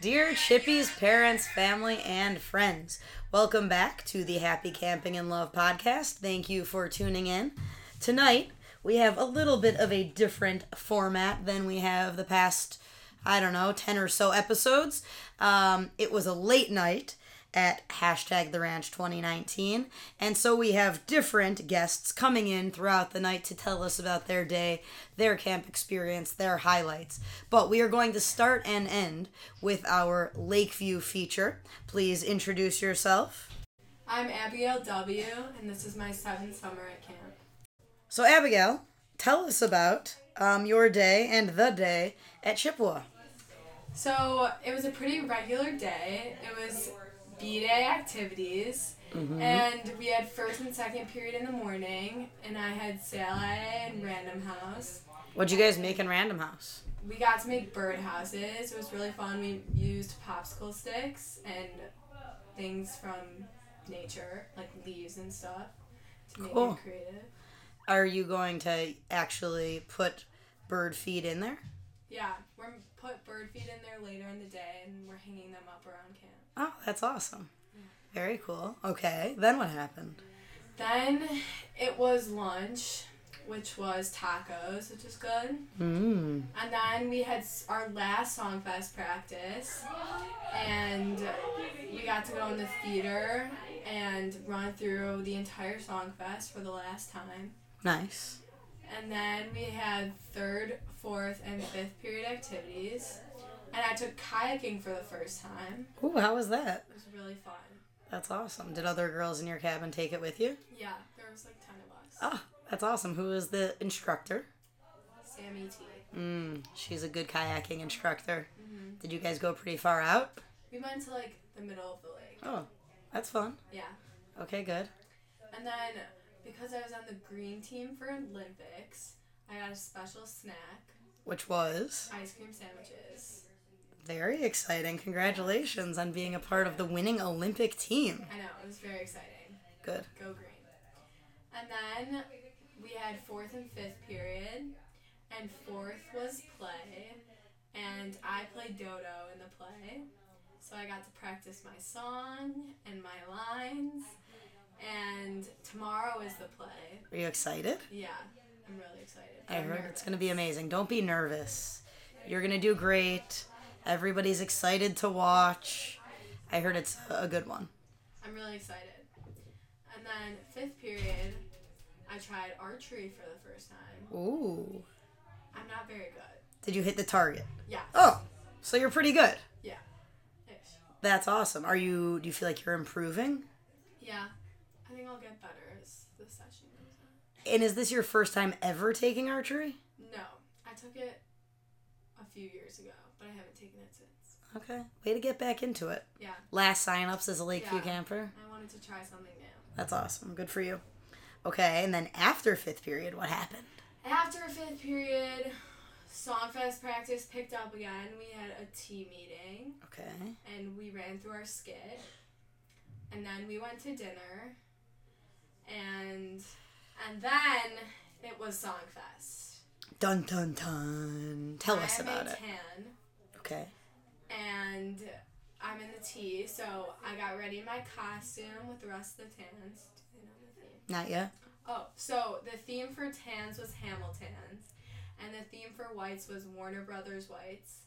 Dear Chippy's parents, family, and friends, welcome back to the Happy Camping and Love podcast. Thank you for tuning in. Tonight, we have a little bit of a different format than we have the past, I don't know, 10 or so episodes. Um, it was a late night at hashtag the ranch 2019 and so we have different guests coming in throughout the night to tell us about their day their camp experience their highlights but we are going to start and end with our lakeview feature please introduce yourself I'm Abigail W., and this is my seventh summer at camp. so abigail tell us about um, your day and the day at chippewa So it was a pretty regular day. It was B day activities, mm-hmm. and we had first and second period in the morning, and I had Sally and Random House. what'd you guys make in random house We got to make bird houses. It was really fun. We used popsicle sticks and things from nature, like leaves and stuff, to make Cool. it creative. are you going to actually put bird feed in there Yeah, we're put bird feed in there later in the day, and we're hanging them up around camp. Oh, that's awesome. Very cool. Okay, then what happened? Then it was lunch, which was tacos, which is good. Mm. And then we had our last Songfest practice, and we got to go in the theater and run through the entire Songfest for the last time. Nice. And then we had third, fourth, and fifth period activities. And I took kayaking for the first time. Ooh, how was that? It was really fun. That's awesome. Did other girls in your cabin take it with you? Yeah, there was like 10 of us. Oh, that's awesome. Who was the instructor? Sammy T. Mm, she's a good kayaking instructor. Did you guys go pretty far out? We went to like the middle of the lake. Oh, that's fun. Yeah. Okay, good. And then because I was on the green team for Olympics, I got a special snack Which was ice cream sandwiches. Very exciting. Congratulations on being a part of the winning Olympic team. I know, it was very exciting. Good. Go green. And then we had fourth and fifth period, and fourth was play, and I played dodo in the play. So I got to practice my song and my lines, and tomorrow is the play. Are you excited? Yeah, I'm really excited. I heard nervous. it's going to be amazing. Don't be nervous. You're going to do great. Everybody's excited to watch. I heard it's a good one. I'm really excited. And then fifth period, I tried archery for the first time. Ooh. I'm not very good. Did you hit the target? Yeah. Oh, so you're pretty good. Yeah. Ish. That's awesome. Are you do you feel like you're improving? Yeah. I think I'll get better as the session goes on. And is this your first time ever taking archery? No, I took it a few years ago, but I haven't taken it since. Okay. Way to get back into it. Yeah. Last sign-ups as a Lakeview Yeah. camper. I wanted to try something new. That's awesome. Good for you. Okay, and then after fifth period, what happened? After fifth period, Songfest practice picked up again. We had a tea meeting. Okay. and we ran through our skit and then we went to dinner and and then it was songfest Dun dun dun. Tell us I'm about it. tan Okay. And i'm in the tea so i got ready in my costume with the rest of the tans Do they know the theme? Not yet. oh so the theme for tans was hamiltons and the theme for whites was warner brothers whites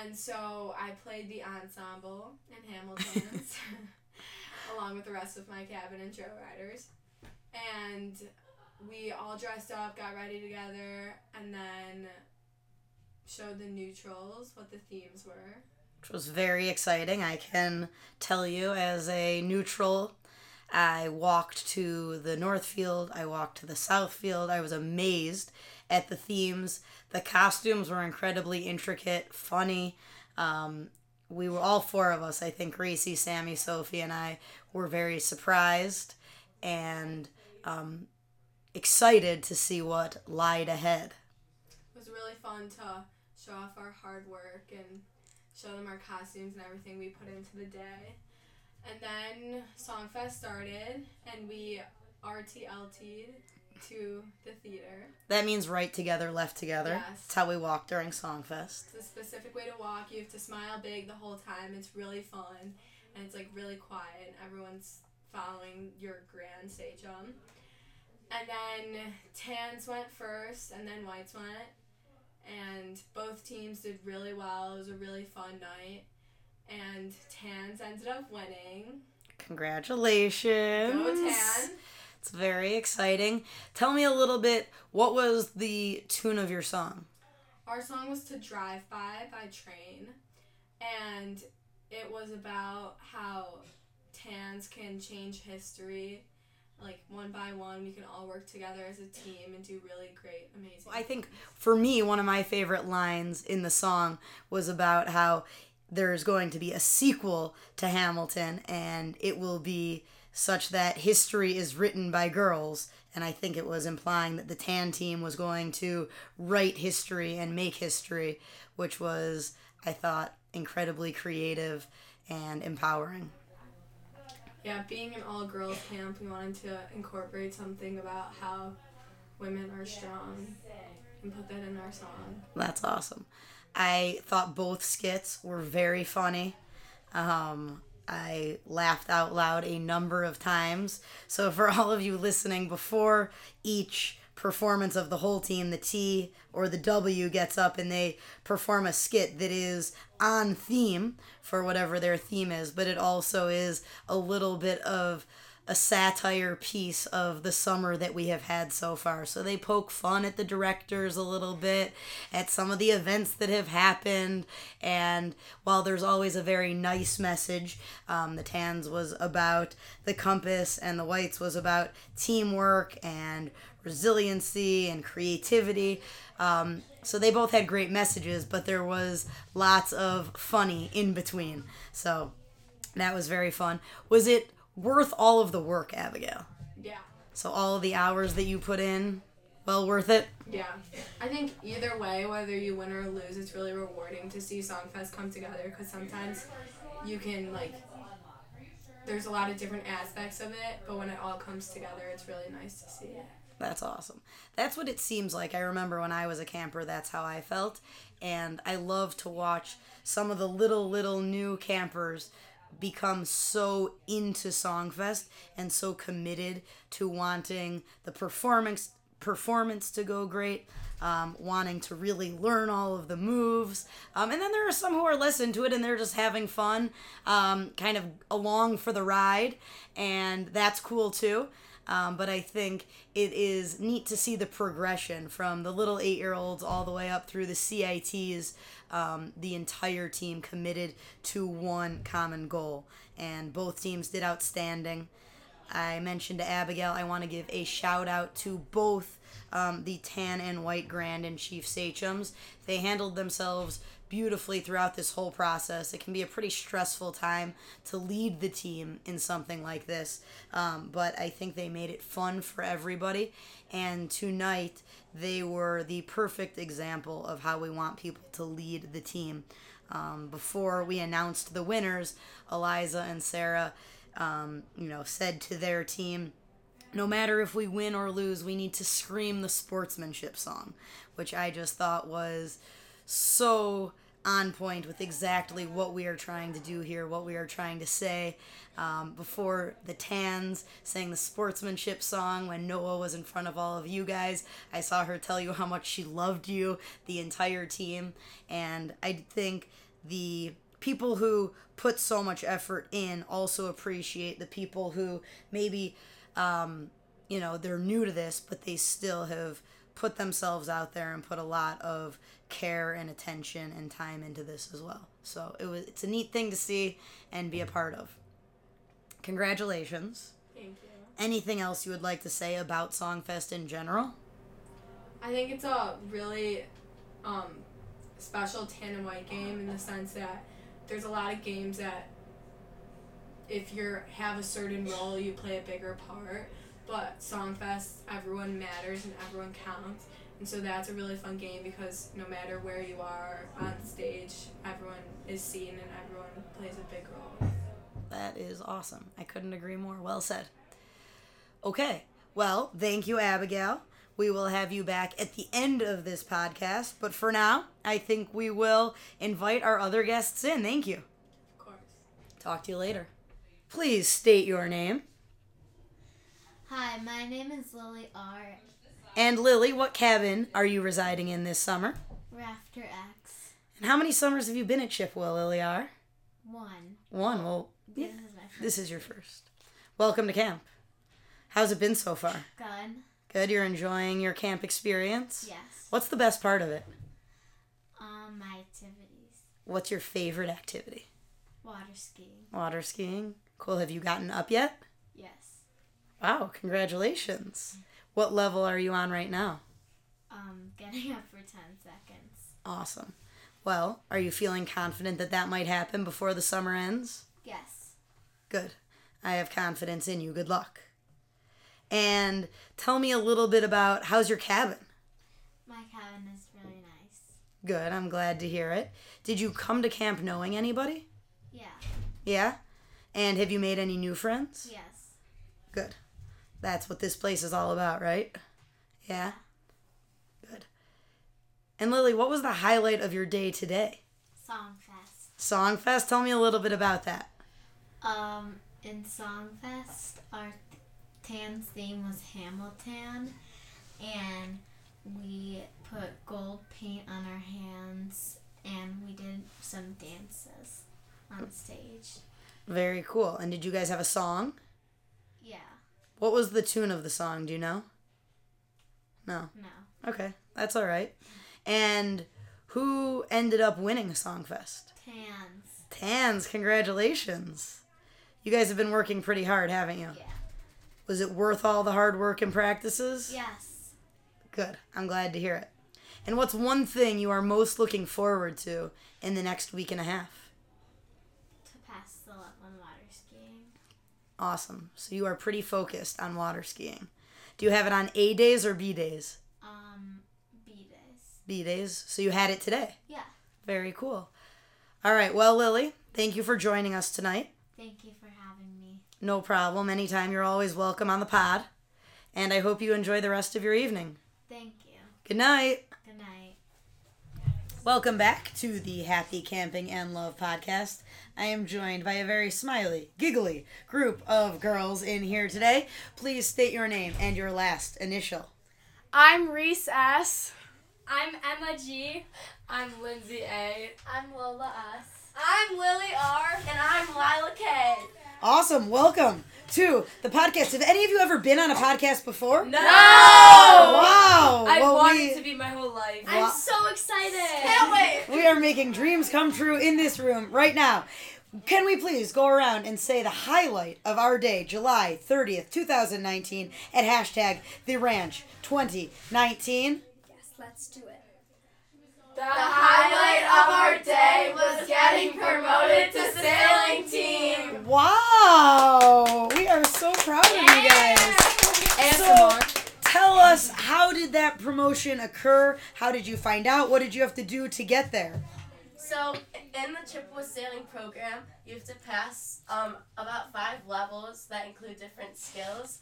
and so i played the ensemble in hamilton's along with the rest of my cabin and trail riders. And we all dressed up, got ready together, and then showed the neutrals what the themes were. which was very exciting. I can tell you, as a neutral, I walked to the North Field, I walked to the South Field. I was amazed at the themes. The costumes were incredibly intricate, funny. Um, we were all four of us, I think Gracie, Sammy, Sophie, and I were very surprised and um, excited to see what lied ahead. It was really fun to show off our hard work and show them our costumes and everything we put into the day. And then Songfest started, and we RTLT'd to the theater. That means right together, left together. Yes. It's how we walk during Songfest. It's a specific way to walk. You have to smile big the whole time. It's really fun, and it's like really quiet. And everyone's following your grand stage sachem. And then Tans went first, and then Whites went, and both teams did really well. It was a really fun night, and Tans ended up winning. Congratulations. Go Tan! It's very exciting. Tell me a little bit, what was the tune of your song? Our song was To Drive By by Train, and it was about how Tans can change history. Like one by one, we can all work together as a team and do really great, amazing. I think for me, one of my favorite lines in the song was about how there's going to be a sequel to Hamilton and it will be such that history is written by girls. And I think it was implying that the Tan team was going to write history and make history, which was, I thought, incredibly creative and empowering. Yeah, being an all girls camp, we wanted to incorporate something about how women are strong and put that in our song. That's awesome. I thought both skits were very funny. Um, I laughed out loud a number of times. So, for all of you listening, before each performance of the whole team, the T or the W gets up and they perform a skit that is on theme for whatever their theme is, but it also is a little bit of a satire piece of the summer that we have had so far. So they poke fun at the directors a little bit, at some of the events that have happened. And while there's always a very nice message, um, the Tans was about the compass and the Whites was about teamwork and resiliency and creativity. Um, so they both had great messages, but there was lots of funny in between. So that was very fun. Was it worth all of the work, Abigail? Yeah. So all of the hours that you put in, well worth it. Yeah. I think either way, whether you win or lose, it's really rewarding to see Songfest come together because sometimes you can, like, there's a lot of different aspects of it, but when it all comes together, it's really nice to see it. That's awesome. That's what it seems like. I remember when I was a camper, that's how I felt. And I love to watch some of the little, little new campers become so into Songfest and so committed to wanting the performance performance to go great, um, wanting to really learn all of the moves. Um, and then there are some who are less into it and they're just having fun, um, kind of along for the ride. And that's cool too. Um, but I think it is neat to see the progression from the little eight year olds all the way up through the CITs, um, the entire team committed to one common goal. And both teams did outstanding. I mentioned to Abigail, I want to give a shout out to both um, the Tan and White Grand and Chief Sachems. They handled themselves beautifully throughout this whole process. It can be a pretty stressful time to lead the team in something like this, um, but I think they made it fun for everybody. And tonight, they were the perfect example of how we want people to lead the team. Um, before we announced the winners, Eliza and Sarah, um, you know, said to their team, no matter if we win or lose, we need to scream the sportsmanship song, which I just thought was so on point with exactly what we are trying to do here, what we are trying to say. Um, before the Tans sang the sportsmanship song when Noah was in front of all of you guys, I saw her tell you how much she loved you, the entire team. And I think the people who put so much effort in also appreciate the people who maybe, um, you know, they're new to this, but they still have put themselves out there and put a lot of care and attention and time into this as well. So it was it's a neat thing to see and be a part of. Congratulations. Thank you. Anything else you would like to say about Songfest in general? I think it's a really um, special tan and white game in the sense that there's a lot of games that if you have a certain role, you play a bigger part. But Songfest, everyone matters and everyone counts. And so that's a really fun game because no matter where you are on stage, everyone is seen and everyone plays a big role. That is awesome. I couldn't agree more. Well said. Okay. Well, thank you, Abigail. We will have you back at the end of this podcast, but for now, I think we will invite our other guests in. Thank you. Of course. Talk to you later. Please state your name. Hi, my name is Lily R. And Lily, what cabin are you residing in this summer? Rafter X. And how many summers have you been at Chippewa, Lily R? One. One. Well, yeah, This is my first this is your first. Welcome to camp. How's it been so far? Good. Good. You're enjoying your camp experience? Yes. What's the best part of it? Um, my activities. What's your favorite activity? Water skiing. Water skiing. Cool. Have you gotten up yet? Yes. Wow, congratulations. What level are you on right now? Um, getting up for 10 seconds. Awesome. Well, are you feeling confident that that might happen before the summer ends? Yes. Good. I have confidence in you. Good luck. And tell me a little bit about how's your cabin? My cabin is really nice. Good. I'm glad to hear it. Did you come to camp knowing anybody? Yeah. Yeah? And have you made any new friends? Yes. Good. That's what this place is all about, right? Yeah? Good. And Lily, what was the highlight of your day today? Songfest. Songfest? Tell me a little bit about that. Um, in Songfest, our Tan's theme was Hamilton, and we put gold paint on our hands, and we did some dances on stage. Very cool. And did you guys have a song? Yeah. What was the tune of the song? Do you know? No. No. Okay, that's all right. And who ended up winning Songfest? Tans. Tans, congratulations. You guys have been working pretty hard, haven't you? Yeah. Was it worth all the hard work and practices? Yes. Good. I'm glad to hear it. And what's one thing you are most looking forward to in the next week and a half? Awesome. So you are pretty focused on water skiing. Do you have it on A days or B days? Um, B days. B days. So you had it today. Yeah. Very cool. All right. Well, Lily, thank you for joining us tonight. Thank you for having me. No problem. Anytime. You're always welcome on the pod. And I hope you enjoy the rest of your evening. Thank you. Good night. Good night. Welcome back to the Happy Camping and Love podcast. I am joined by a very smiley, giggly group of girls in here today. Please state your name and your last initial. I'm Reese S. I'm Emma G. I'm Lindsay A. I'm Lola S. I'm Lily R. And I'm Lila K. Awesome. Welcome to the podcast. Have any of you ever been on a podcast before? No! Wow. I've Well, wanted we- to be my whole life. Wow. I'm so excited. Can't wait. We are making dreams come true in this room right now. Can we please go around and say the highlight of our day, July 30th, 2019, at hashtag the ranch 2019? Yes, let's do it. The The highlight of our day was getting promoted to sailing team. Wow! We are so proud of you guys. And So- more. Tell us, how did that promotion occur? How did you find out? What did you have to do to get there? So in the Chippewa sailing program, you have to pass um, about five levels that include different skills.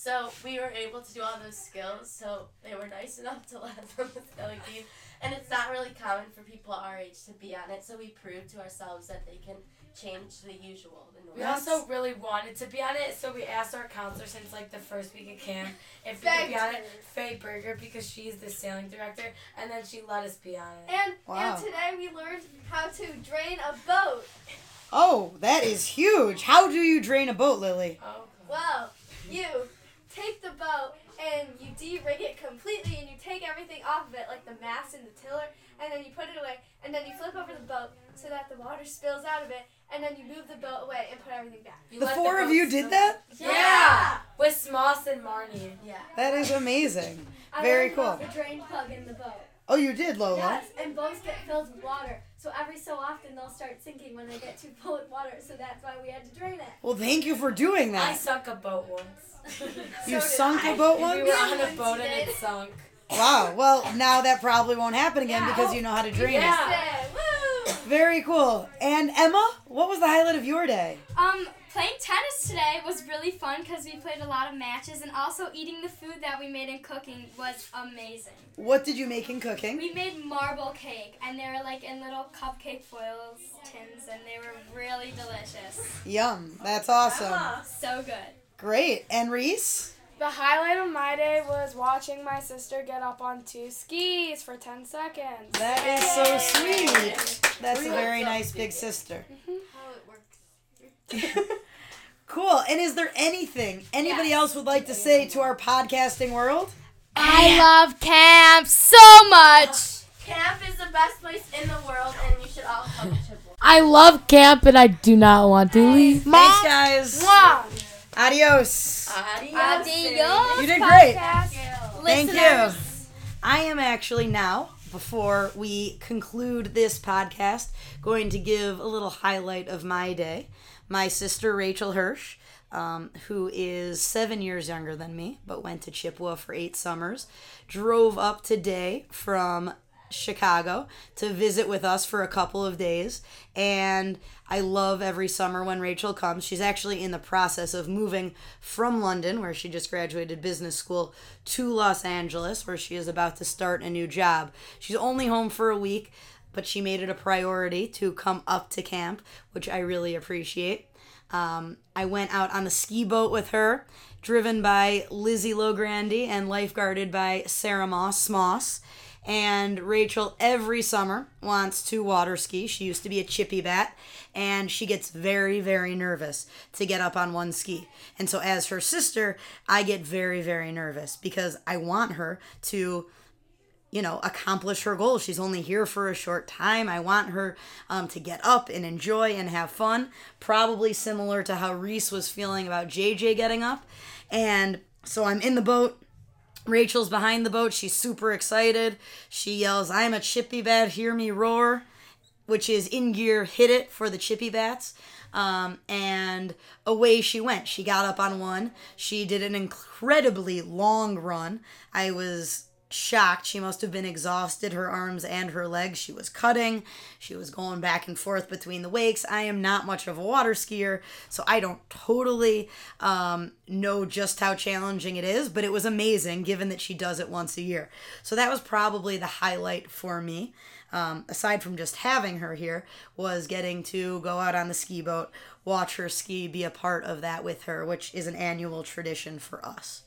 So we were able to do all those skills. So they were nice enough to let us on the sailing team, and it's not really common for people our age to be on it. So we proved to ourselves that they can change the usual, the We norm. also really wanted to be on it, so we asked our counselor since like the first week of camp if we could be on it. Faye Berger because she's the sailing director, and then she let us be on it. And Wow. and today we learned how to drain a boat. Oh, that is huge. How do you drain a boat, Lily? Oh. Well, you take the boat and you de-rig it completely, and you take everything off of it, like the mast and the tiller, and then you put it away, and then you flip over the boat so that the water spills out of it, and then you move the boat away and put everything back. You The let four of you did that? Yeah. With Smoss and Marnie. Yeah. That is amazing. Very learned cool. The drain plug in the boat. Oh, you did, Lola? Yes, and boats get filled with water, so every so often they'll start sinking when they get too full of water. So that's why we had to drain it. Well, thank you for doing that. I sunk a boat once. You So sunk I. a boat we once? were on a boat and it sunk. Wow. Well, now that probably won't happen again Yeah. because you know how to drain Yeah. it. Yeah. Woo! Very cool. And Emma, what was the highlight of your day? Um, playing tennis today was really fun because we played a lot of matches, and also eating the food that we made in cooking was amazing. What did you make in cooking? We made marble cake, and they were like in little cupcake foils tins, and they were really delicious. Yum. That's awesome. So good. Great. And Reese? The highlight of my day was watching my sister get up on two skis for 10 seconds. That is so sweet. That's a very nice big sister. How it works. Cool. And is there anything anybody else would like to say to our podcasting world? I love camp so much. Camp is the best place in the world, and you should all come to Chippewa. I love camp and I do not want to leave. Thanks, guys. Mom. Adios. Adios. You did great. Podcast. Thank you. I am actually now, before we conclude this podcast, going to give a little highlight of my day. My sister Rachel Hirsch, um, who is seven years younger than me, but went to Chippewa for eight summers, drove up today from Chicago to visit with us for a couple of days. And I love every summer when Rachel comes. She's actually in the process of moving from London, where she just graduated business school, to Los Angeles, where she is about to start a new job. She's only home for a week, but she made it a priority to come up to camp, which I really appreciate. Um, I went out on a ski boat with her, driven by Lizzie Lograndi and lifeguarded by Sarah Moss Smoss. And Rachel every summer wants to water ski. She used to be a chippy bat, and she gets very, very nervous to get up on one ski. And so, as her sister, I get very, very nervous because I want her to you know, accomplish her goals. She's only here for a short time. I want her um, to get up and enjoy and have fun. Probably similar to how Reese was feeling about JJ getting up. And so I'm in the boat. Rachel's behind the boat. She's super excited. She yells, I'm a chippy bat, hear me roar, which is in gear, hit it for the chippy bats. Um, and away she went. She got up on one. She did an incredibly long run. I was shocked. She must have been exhausted, her arms and her legs. She was cutting. She was going back and forth between the wakes. I am not much of a water skier, so I don't totally um, know just how challenging it is, but it was amazing given that she does it once a year. So that was probably the highlight for me. Um, aside from just having her here, was getting to go out on the ski boat, watch her ski, be a part of that with her, which is an annual tradition for us.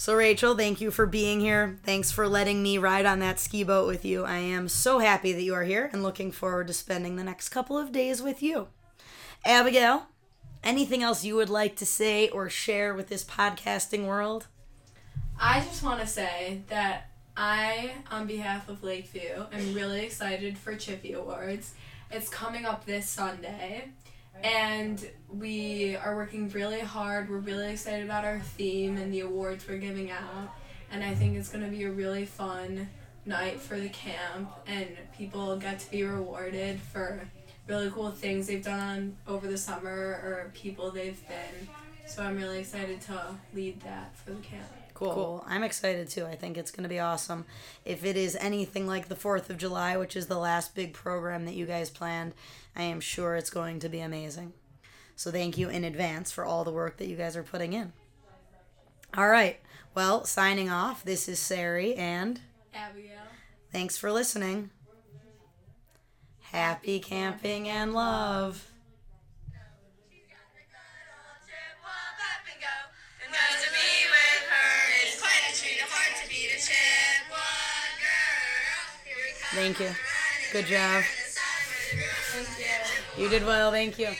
So, Rachel, thank you for being here. Thanks for letting me ride on that ski boat with you. I am so happy that you are here and looking forward to spending the next couple of days with you. Abigail, anything else you would like to say or share with this podcasting world? I just want to say that I, on behalf of Lakeview, am really excited for Chippy Awards. It's coming up this Sunday, and we are working really hard. We're really excited about our theme and the awards we're giving out, and I think it's going to be a really fun night for the camp, and people get to be rewarded for really cool things they've done over the summer or people they've been. So I'm really excited to lead that for the camp. Cool. Cool. I'm excited too. I think it's going to be awesome. If it is anything like the 4th of July, which is the last big program that you guys planned, I am sure it's going to be amazing. So thank you in advance for all the work that you guys are putting in. All right. Well, signing off, this is Sari, and Abigail. thanks for listening. Happy camping and love. Thank you. Good job. Thank You did well. Thank you.